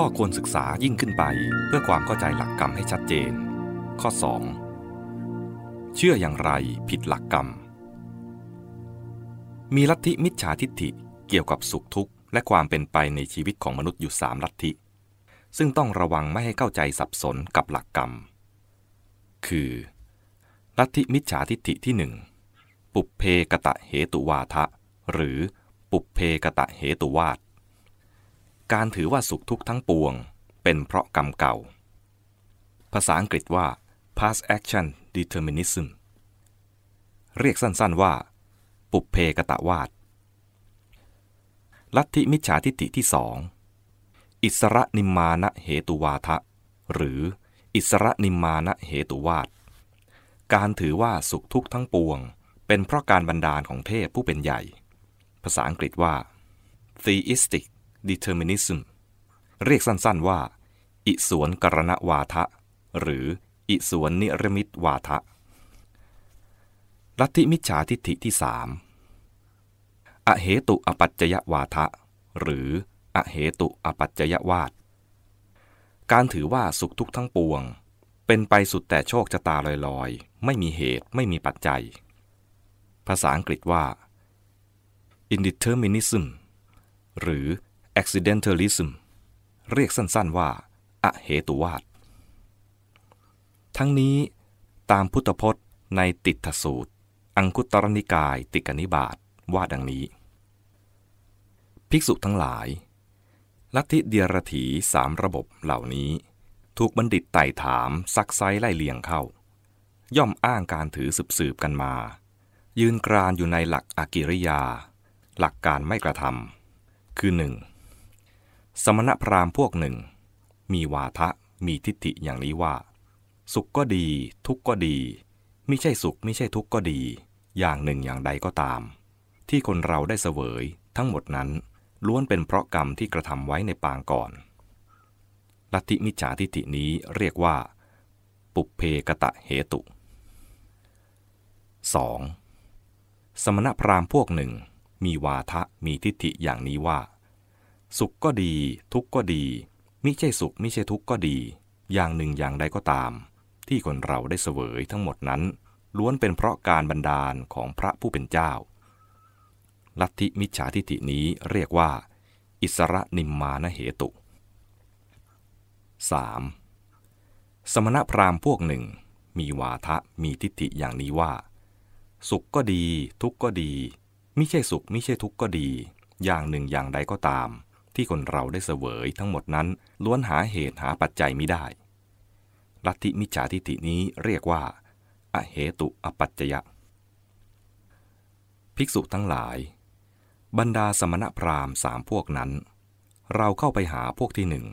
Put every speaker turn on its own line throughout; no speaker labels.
ข้อควรศึกษายิ่งขึ้นไปเพื่อความเข้าใจหลักกรรมให้ชัดเจน ข้อ 2. เชื่ออย่างไรผิดหลักกรรม มีลัทธิมิจฉาทิฏฐิเกี่ยวกับสุขทุกข์และความเป็นไปในชีวิตของมนุษย์อยู่สามลัทธิ ซึ่งต้องระวังไม่ให้เข้าใจสับสนกับหลักกรรม คือ ลัทธิมิจฉาทิฏฐิที่หนึ่งปุเพกะตะเหตุวาทะ หรือปุเพกะตะเหตุวาท การถือว่าสุขทุกข์ทั้งปวง เป็นเพราะกรรมเก่า ภาษาอังกฤษว่า past action determinism เรียกสั้นๆว่า ปุเพกะตะวาทลัทธิมิจฉาทิฏฐิที่สอง อิสระนิมมานะเหตุวาทะ หรืออิสระนิมมานะเหตุวาท การถือว่าสุขทุกข์ทั้งปวง เป็นเพราะการบันดาลของเทพผู้เป็นใหญ่ ภาษาอังกฤษว่า theistic determinism เรียกสั้นๆว่า อิสวนกรณวาทะ หรืออิสวนนิรมิตวาทะ ลัทธิมิจฉาทิฏฐิที่สามอเหตุอปัจจยวาทะ หรืออเหตุอปัจจยวาท การถือว่าสุขทุกข์ทั้งปวง เป็นไปสุดแต่โชคชะตาลอยๆ ไม่มีเหตุไม่มีปัจจัย ภาษาอังกฤษว่า indeterminism หรือ accidentalism เรียกสั้นๆว่า อเหตุวาททั้งนี้ตามพุทธพจน์ในติทสูตร อังคุตรนิกายติกนิบาตว่าดังนี้ ภิกษุทั้งหลาย ลัทธิเดียรถีสามระบบเหล่านี้ ถูกบัณฑิตไต่ถามซักไซไล่เลียงเข้า ย่อมอ้างการถือสืบๆกันมา ยืนกรานอยู่ในหลักอากิริยา หลักการไม่กระทำคือหนึ่ง สมณพราหมณ์พวกหนึ่ง มีวาทะมีทิฏฐิอย่างนี้ว่า สุขก็ดี ทุกข์ก็ดีไม่ใช่สุขไม่ใช่ทุกข์ก็ดี อย่างหนึ่งอย่างใดก็ตาม ที่คนเราได้เสวยทั้งหมดนั้นล้วนเป็นเพราะกรรมที่กระทำไว้ในปางก่อน ลัทธิมิจฉาทิฏฐินี้เรียกว่า ปุเพกะตะเหตุ 2. สมณพราหมณ์พวกหนึ่ง มีวาทะมีทิฏฐิอย่างนี้ว่า สุขก็ดี ทุกข์ก็ดีมิใช่สุขมิใช่ทุกข์ก็ดี อย่างหนึ่งอย่างใดก็ตาม ที่คนเราได้เสวยทั้งหมดนั้น ล้วนเป็นเพราะการบันดาลของพระผู้เป็นเจ้า ลัทธิมิจฉาทิฏฐินี้เรียกว่า อิสระนิมมานเหตุ 3. สมณพราหมณ์พวกหนึ่ง มีวาทะมีทิฏฐิอย่างนี้ว่า สุขก็ดี ทุกข์ก็ดีมิใช่สุขมิใช่ทุกข์ก็ดี อย่างหนึ่งอย่างใดก็ตาม ที่คนเราได้เสวยทั้งหมดนั้น ล้วนหาเหตุหาปัจจัยไม่ได้ ลัทธิมิจฉาทิฏฐินี้เรียกว่า อเหตุอปัจจยะ ภิกษุทั้งหลาย บรรดาสมณพราหมณ์สามพวกนั้น เราเข้าไปหาพวกที่หนึ่ง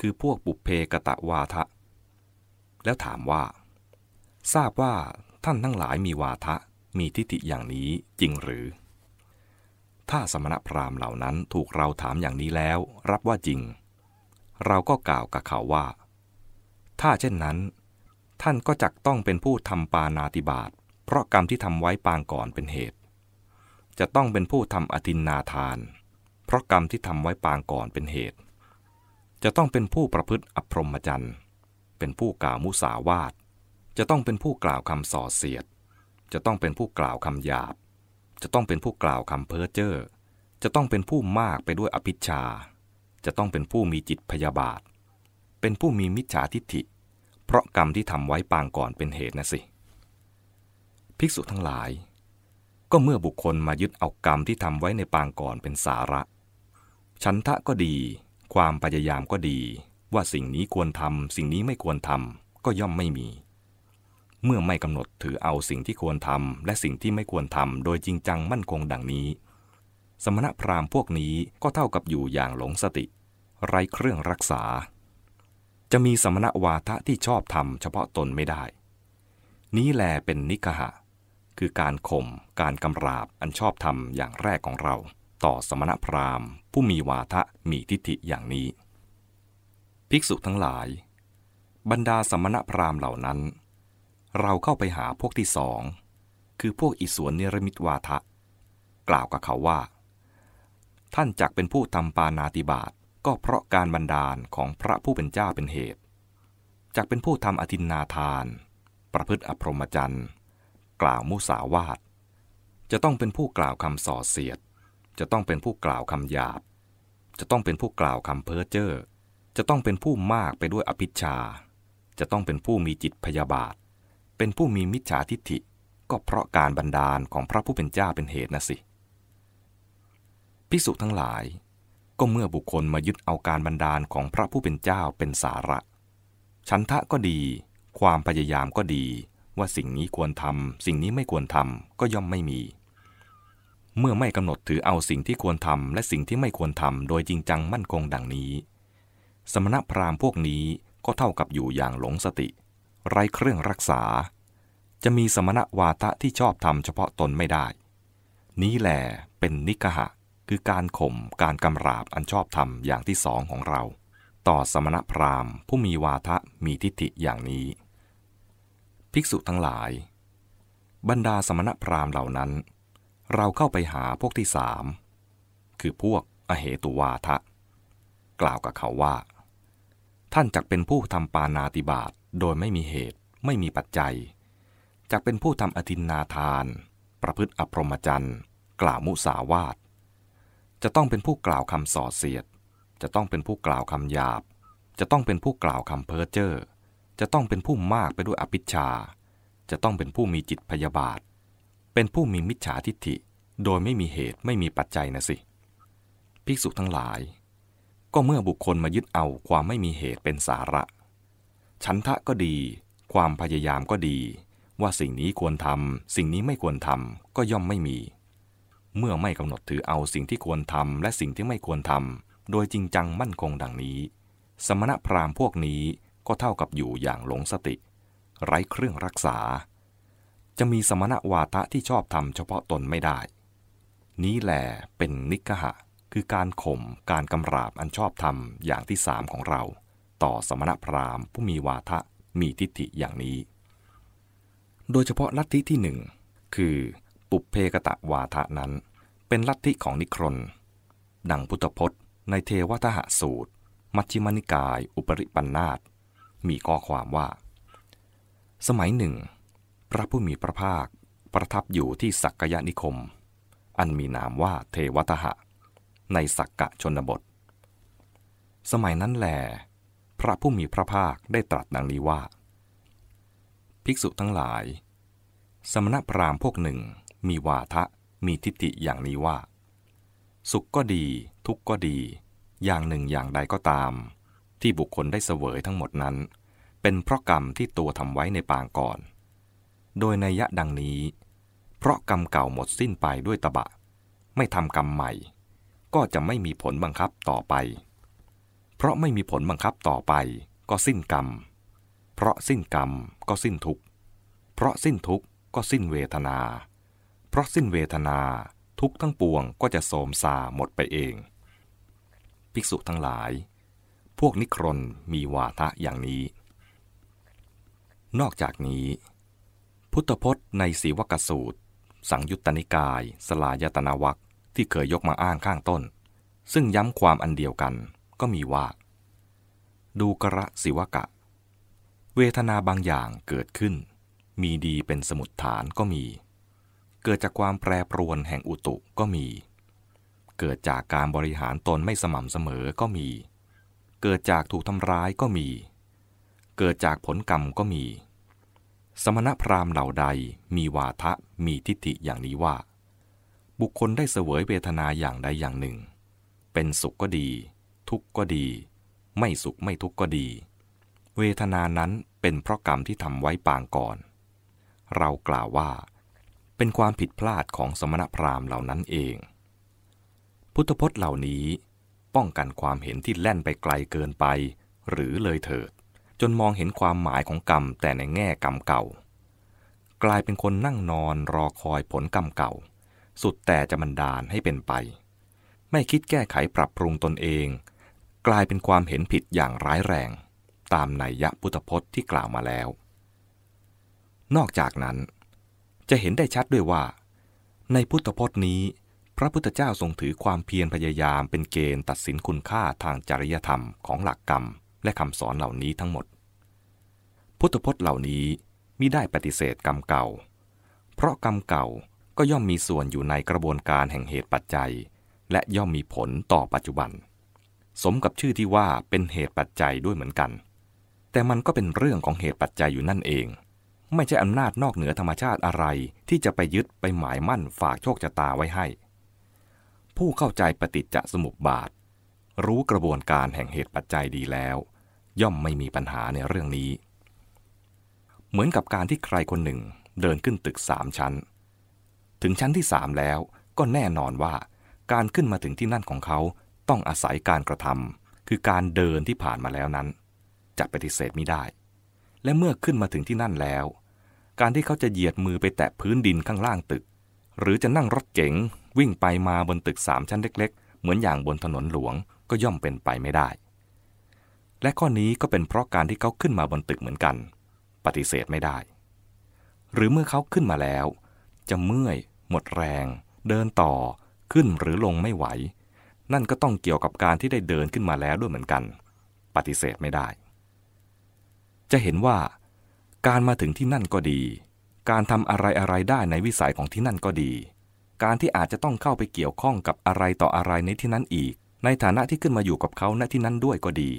คือพวกปุเพกะตะวาทะ แล้วถามว่า ทราบว่าท่านทั้งหลายมีวาทะมีทิฏฐิอย่างนี้จริงหรือ ถ้าสมณพราหมณ์เหล่านั้นถูกเราถามอย่างนี้แล้ว รับว่าจริง เราก็กล่าวกับเขาว่า ถ้าเช่นนั้น ท่านก็จักต้องเป็นผู้ทำปานาติบาตเพราะกรรมที่ทำไว้ปางก่อนเป็นเหตุ จะต้องเป็นผู้ทำอธินนาทาน เพราะกรรมที่ทำไว้ปางก่อนเป็นเหตุ จะต้องเป็นผู้ประพฤติอภรมจรรย์เป็นผู้กล่าวมุสาวาทจะต้องเป็นผู้กล่าวคำส่อเสียด จะต้องเป็นผู้กล่าวคำหยาบ จะต้องเป็นผู้กล่าวคำเพ้อเจ้อ จะต้องเป็นผู้มากไปด้วยอภิชา จะต้องเป็นผู้มีจิตพยาบาท เป็นผู้มีมิจฉาทิฏฐิ เพราะกรรมที่ทำไว้ปางก่อนเป็นเหตุนะสิ ภิกษุทั้งหลาย ก็เมื่อบุคคลมายึดเอากรรมที่ทำไว้ในปางก่อนเป็นสาระฉันทะก็ดี ความพยายามก็ดี ว่าสิ่งนี้ควรทำสิ่งนี้ไม่ควรทำก็ย่อมไม่มี เมื่อไม่กำหนดถือเอาสิ่งที่ควรทำและสิ่งที่ไม่ควรทำโดยจริงจังมั่นคงดังนี้ สมณพราหมณ์พวกนี้ก็เท่ากับอยู่อย่างหลงสติ ไร้เครื่องรักษา จะมีสมณวาทะที่ชอบธรรมเฉพาะตนไม่ได้ นี้แลเป็นนิกหะ คือการข่มการกำราบอันชอบธรรมอย่างแรกของเรา ต่อสมณพราหมณ์ ผู้มีวาทะมีทิฏฐิอย่างนี้ ภิกษุทั้งหลาย บรรดาสมณพราหมณ์เหล่านั้น เราเข้าไปหาพวกที่สอง คือพวกอิสวนเนรมิตวาทะ กล่าวกับเขาว่า ท่านจักเป็นผู้ทำปานาติบาตก็เพราะการบันดาลของพระผู้เป็นเจ้าเป็นเหตุจากเป็นผู้ทำอธินนาทาน ประพฤติอภรมจรรย์ กล่าวมุสาวาท จะต้องเป็นผู้กล่าวคำส่อเสียด จะต้องเป็นผู้กล่าวคำหยาบ จะต้องเป็นผู้กล่าวคำเพ้อเจ้อ จะต้องเป็นผู้มากไปด้วยอภิชา จะต้องเป็นผู้มีจิตพยาบาท เป็นผู้มีมิจฉาทิฏฐิก็เพราะการบันดาลของพระผู้เป็นเจ้าเป็นเหตุนะสิ ภิกษุทั้งหลาย ก็เมื่อบุคคลมายึดเอาการบันดาลของพระผู้เป็นเจ้าเป็นสาระฉันทะก็ดี ความพยายามก็ดี ว่าสิ่งนี้ควรทำสิ่งนี้ไม่ควรทำก็ย่อมไม่มี เมื่อไม่กำหนดถือเอาสิ่งที่ควรทำและสิ่งที่ไม่ควรทำโดยจริงจังมั่นคงดังนี้ สมณพราหมณ์พวกนี้ก็เท่ากับอยู่อย่างหลงสติ ไร้เครื่องรักษา จะมีสมณวาทะที่ชอบทำเฉพาะตนไม่ได้ นี้แหลเป็นนิกหะ คือการข่มการกำราบอันชอบธรรมอย่างที่สองของเรา ต่อสมณพราหมณ์ ผู้มีวาทะมีทิฏฐิอย่างนี้ ภิกษุทั้งหลาย บรรดาสมณพราหมณ์เหล่านั้น เราเข้าไปหาพวกที่สามคือพวกอเหตุวาทะ กล่าวกับเขาว่า ท่านจักเป็นผู้ทำปานาติบาต โดยไม่มีเหตุไม่มีปัจจัยจักเป็นผู้ทำอธินนาทาน ประพฤติอภรมจรรย์ กล่าวมุสาวาท จะต้องเป็นผู้กล่าวคำส่อเสียด จะต้องเป็นผู้กล่าวคำหยาบ จะต้องเป็นผู้กล่าวคำเพ้อเจ้อจะต้องเป็นผู้มากไปด้วยอภิชา จะต้องเป็นผู้มีจิตพยาบาท เป็นผู้มีมิจฉาทิฏฐิ โดยไม่มีเหตุไม่มีปัจจัยนะสิ ภิกษุทั้งหลาย ก็เมื่อบุคคลมายึดเอาความไม่มีเหตุเป็นสาระ ฉันทะก็ดี ความพยายามก็ดี ว่าสิ่งนี้ควรทำสิ่งนี้ไม่ควรทำก็ย่อมไม่มี เมื่อไม่กำหนดถือเอาสิ่งที่ควรทำและสิ่งที่ไม่ควรทำโดยจริงจังมั่นคงดังนี้ สมณพราหมณ์พวกนี้ก็เท่ากับอยู่อย่างหลงสติ ไร้เครื่องรักษา จะมีสมณวาทะที่ชอบทำเฉพาะตนไม่ได้ นี้แหลเป็นนิกหะ คือการข่มการกำราบอันชอบธรรมอย่างที่สามของเรา ต่อสมณพราหมณ์ผู้มีวาทะมีทิฏฐิอย่างนี้ โดยเฉพาะลัทธิที่หนึ่งคือปุเพกตะวาทะนั้น เป็นลัทธิของนิครนดังพุทธพจน์ในเทวทหสูตร มัชฌิมนิกาย อุปริปันธาตมีข้อความว่า สมัยหนึ่ง พระผู้มีพระภาคประทับอยู่ที่สักกยนิคม อันมีนามว่าเทวทหะ ในสักกะชนบท สมัยนั้นแหล พระผู้มีพระภาคได้ตรัสดังนี้ว่า ภิกษุทั้งหลาย สมณพราหมณ์พวกหนึ่งมีวาทะมีทิฏฐิอย่างนี้ว่า สุขก็ดีทุกข์ก็ดี อย่างหนึ่งอย่างใดก็ตาม ที่บุคคลได้เสวยทั้งหมดนั้น เป็นเพราะกรรมที่ตัวทำไว้ในปางก่อน โดยในยะดังนี้ เพราะกรรมเก่าหมดสิ้นไปด้วยตบะ ไม่ทำกรรมใหม่ ก็จะไม่มีผลบังคับต่อไป เพราะไม่มีผลบังคับต่อไป ก็สิ้นกรรม เพราะสิ้นกรรมก็สิ้นทุกข์ เพราะสิ้นทุกข์ก็สิ้นเวทนา เพราะสิ้นเวทนาทุกทั้งปวงก็จะโสมซาหมดไปเอง ภิกษุทั้งหลาย พวกนิครนมีวาทะอย่างนี้ นอกจากนี้ พุทธพจน์ในสีวกสูตร สังยุตตนิกาย สลายตนาวัคที่เคยยกมาอ้างข้างต้น ซึ่งย้ำความอันเดียวกัน ก็มีว่า ดูกระสิวกะ เวทนาบางอย่างเกิดขึ้น มีดีเป็นสมุดฐานก็มี เกิดจากความแปรปรวนแห่งอุตุก็มี เกิดจากการบริหารตนไม่สม่ำเสมอก็มี เกิดจากถูกทำร้ายก็มี เกิดจากผลกรรมก็มี สมณพราหมณ์เหล่าใดมีวาทะมีทิฏฐิอย่างนี้ว่าบุคคลได้เสวยเวทนาอย่างใดอย่างหนึ่ง เป็นสุขก็ดี ทุกข์ก็ดี ไม่สุขไม่ทุกข์ก็ดี เวทนานั้นเป็นเพราะกรรมที่ทำไว้ปางก่อน เรากล่าวว่า เป็นความผิดพลาดของสมณพราหมณ์เหล่านั้นเอง พุทธพจน์เหล่านี้ป้องกันความเห็นที่แล่นไปไกลเกินไป หรือเลยเถิด จนมองเห็นความหมายของกรรมแต่ในแง่กรรมเก่า กลายเป็นคนนั่งนอนรอคอยผลกรรมเก่า สุดแต่จะบันดาลให้เป็นไป ไม่คิดแก้ไขปรับปรุงตนเอง กลายเป็นความเห็นผิดอย่างร้ายแรง ตามในยะพุทธพจน์ที่กล่าวมาแล้ว นอกจากนั้น จะเห็นได้ชัดด้วยว่า ในพุทธพจน์นี้ พระพุทธเจ้าทรงถือความเพียรพยายามเป็นเกณฑ์ตัดสินคุณค่าทางจริยธรรมของหลักกรรม และคำสอนเหล่านี้ทั้งหมด พุทธพจน์เหล่านี้มิได้ปฏิเสธกรรมเก่า เพราะกรรมเก่าก็ย่อมมีส่วนอยู่ในกระบวนการแห่งเหตุปัจจัย และย่อมมีผลต่อปัจจุบัน สมกับชื่อที่ว่าเป็นเหตุปัจจัยด้วยเหมือนกัน แต่มันก็เป็นเรื่องของเหตุปัจจัยอยู่นั่นเอง ไม่ใช่อำนาจนอกเหนือธรรมชาติอะไรที่จะไปยึดไปหมายมั่นฝากโชคชะตาไว้ให้ ผู้เข้าใจปฏิจจสมุปบาท รู้กระบวนการแห่งเหตุปัจจัยดีแล้ว ย่อมไม่มีปัญหาในเรื่องนี้ เหมือนกับการที่ใครคนหนึ่งเดินขึ้นตึกสามชั้น ถึงชั้นที่สามแล้วก็แน่นอนว่าการขึ้นมาถึงที่นั่นของเขา ต้องอาศัยการกระทำคือการเดินที่ผ่านมาแล้วนั้น จะปฏิเสธไม่ได้ และเมื่อขึ้นมาถึงที่นั่นแล้ว การที่เขาจะเหยียดมือไปแตะพื้นดินข้างล่างตึก หรือจะนั่งรถเก๋งวิ่งไปมาบนตึกสามชั้นเล็ก ๆ เหมือนอย่างบนถนนหลวงก็ย่อมเป็นไปไม่ได้ และข้อนี้ก็เป็นเพราะการที่เขาขึ้นมาบนตึกเหมือนกัน ปฏิเสธไม่ได้ หรือเมื่อเขาขึ้นมาแล้ว จะเมื่อย หมดแรง เดินต่อขึ้นหรือลงไม่ไหว นั่นก็ต้องเกี่ยวกับการที่ได้เดินขึ้นมาแล้วด้วยเหมือนกัน ปฏิเสธไม่ได้ จะเห็นว่า การมาถึงที่นั่นก็ดี การทำอะไรอะไรได้ในวิสัยของที่นั่นก็ดี การที่อาจจะต้องเข้าไปเกี่ยวข้องกับอะไรต่ออะไรในที่นั้นอีก ในฐานะที่ขึ้นมาอยู่กับเขาณที่นั้นด้วยก็ดี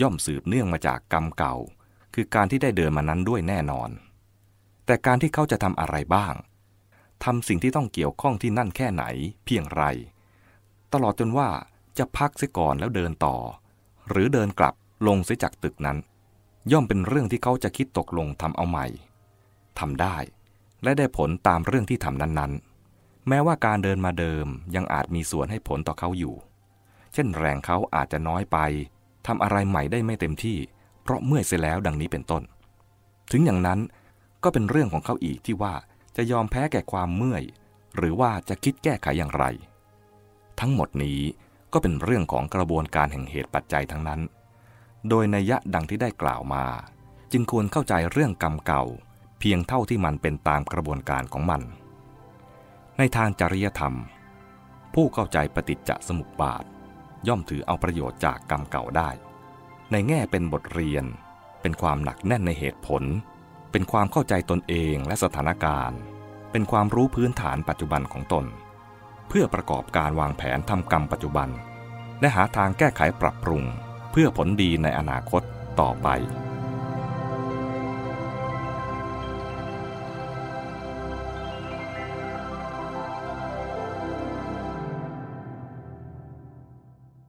ย่อมสืบเนื่องมาจากกรรมเก่า คือการที่ได้เดินมานั้นด้วยแน่นอน แต่การที่เขาจะทำอะไรบ้างทำสิ่งที่ต้องเกี่ยวข้องที่นั่นแค่ไหน เพียงไร ตลอดจนว่าจะพักเสียก่อนแล้วเดินต่อ หรือเดินกลับลงเสียจากตึกนั้น ย่อมเป็นเรื่องที่เขาจะคิดตกลงทำเอาใหม่ทำได้ และได้ผลตามเรื่องที่ทำนั้นๆ แม้ว่าการเดินมาเดิมยังอาจมีส่วนให้ผลต่อเขาอยู่ เช่นแรงเขาอาจจะน้อยไปทำอะไรใหม่ได้ไม่เต็มที่ เพราะเมื่อยเสียแล้วดังนี้เป็นต้น ถึงอย่างนั้นก็เป็นเรื่องของเขาอีกที่ว่าจะยอมแพ้แก่ความเมื่อย หรือว่าจะคิดแก้ไขอย่างไร ทั้งหมดนี้ก็เป็นเรื่องของกระบวนการแห่งเหตุปัจจัยทั้งนั้น โดยนัยยะดังที่ได้กล่าวมา จึงควรเข้าใจเรื่องกรรมเก่า เพียงเท่าที่มันเป็นตามกระบวนการของมัน ในทางจริยธรรม ผู้เข้าใจปฏิจจสมุปบาท ย่อมถือเอาประโยชน์จากกรรมเก่าได้ ในแง่เป็นบทเรียน เป็นความหนักแน่นในเหตุผล เป็นความเข้าใจตนเองและสถานการณ์ เป็นความรู้พื้นฐานปัจจุบันของตน เพื่อประกอบการวางแผนทำกรรมปัจจุบัน และหาทางแก้ไขปรับปรุง เพื่อผลดีในอนาคตต่อไป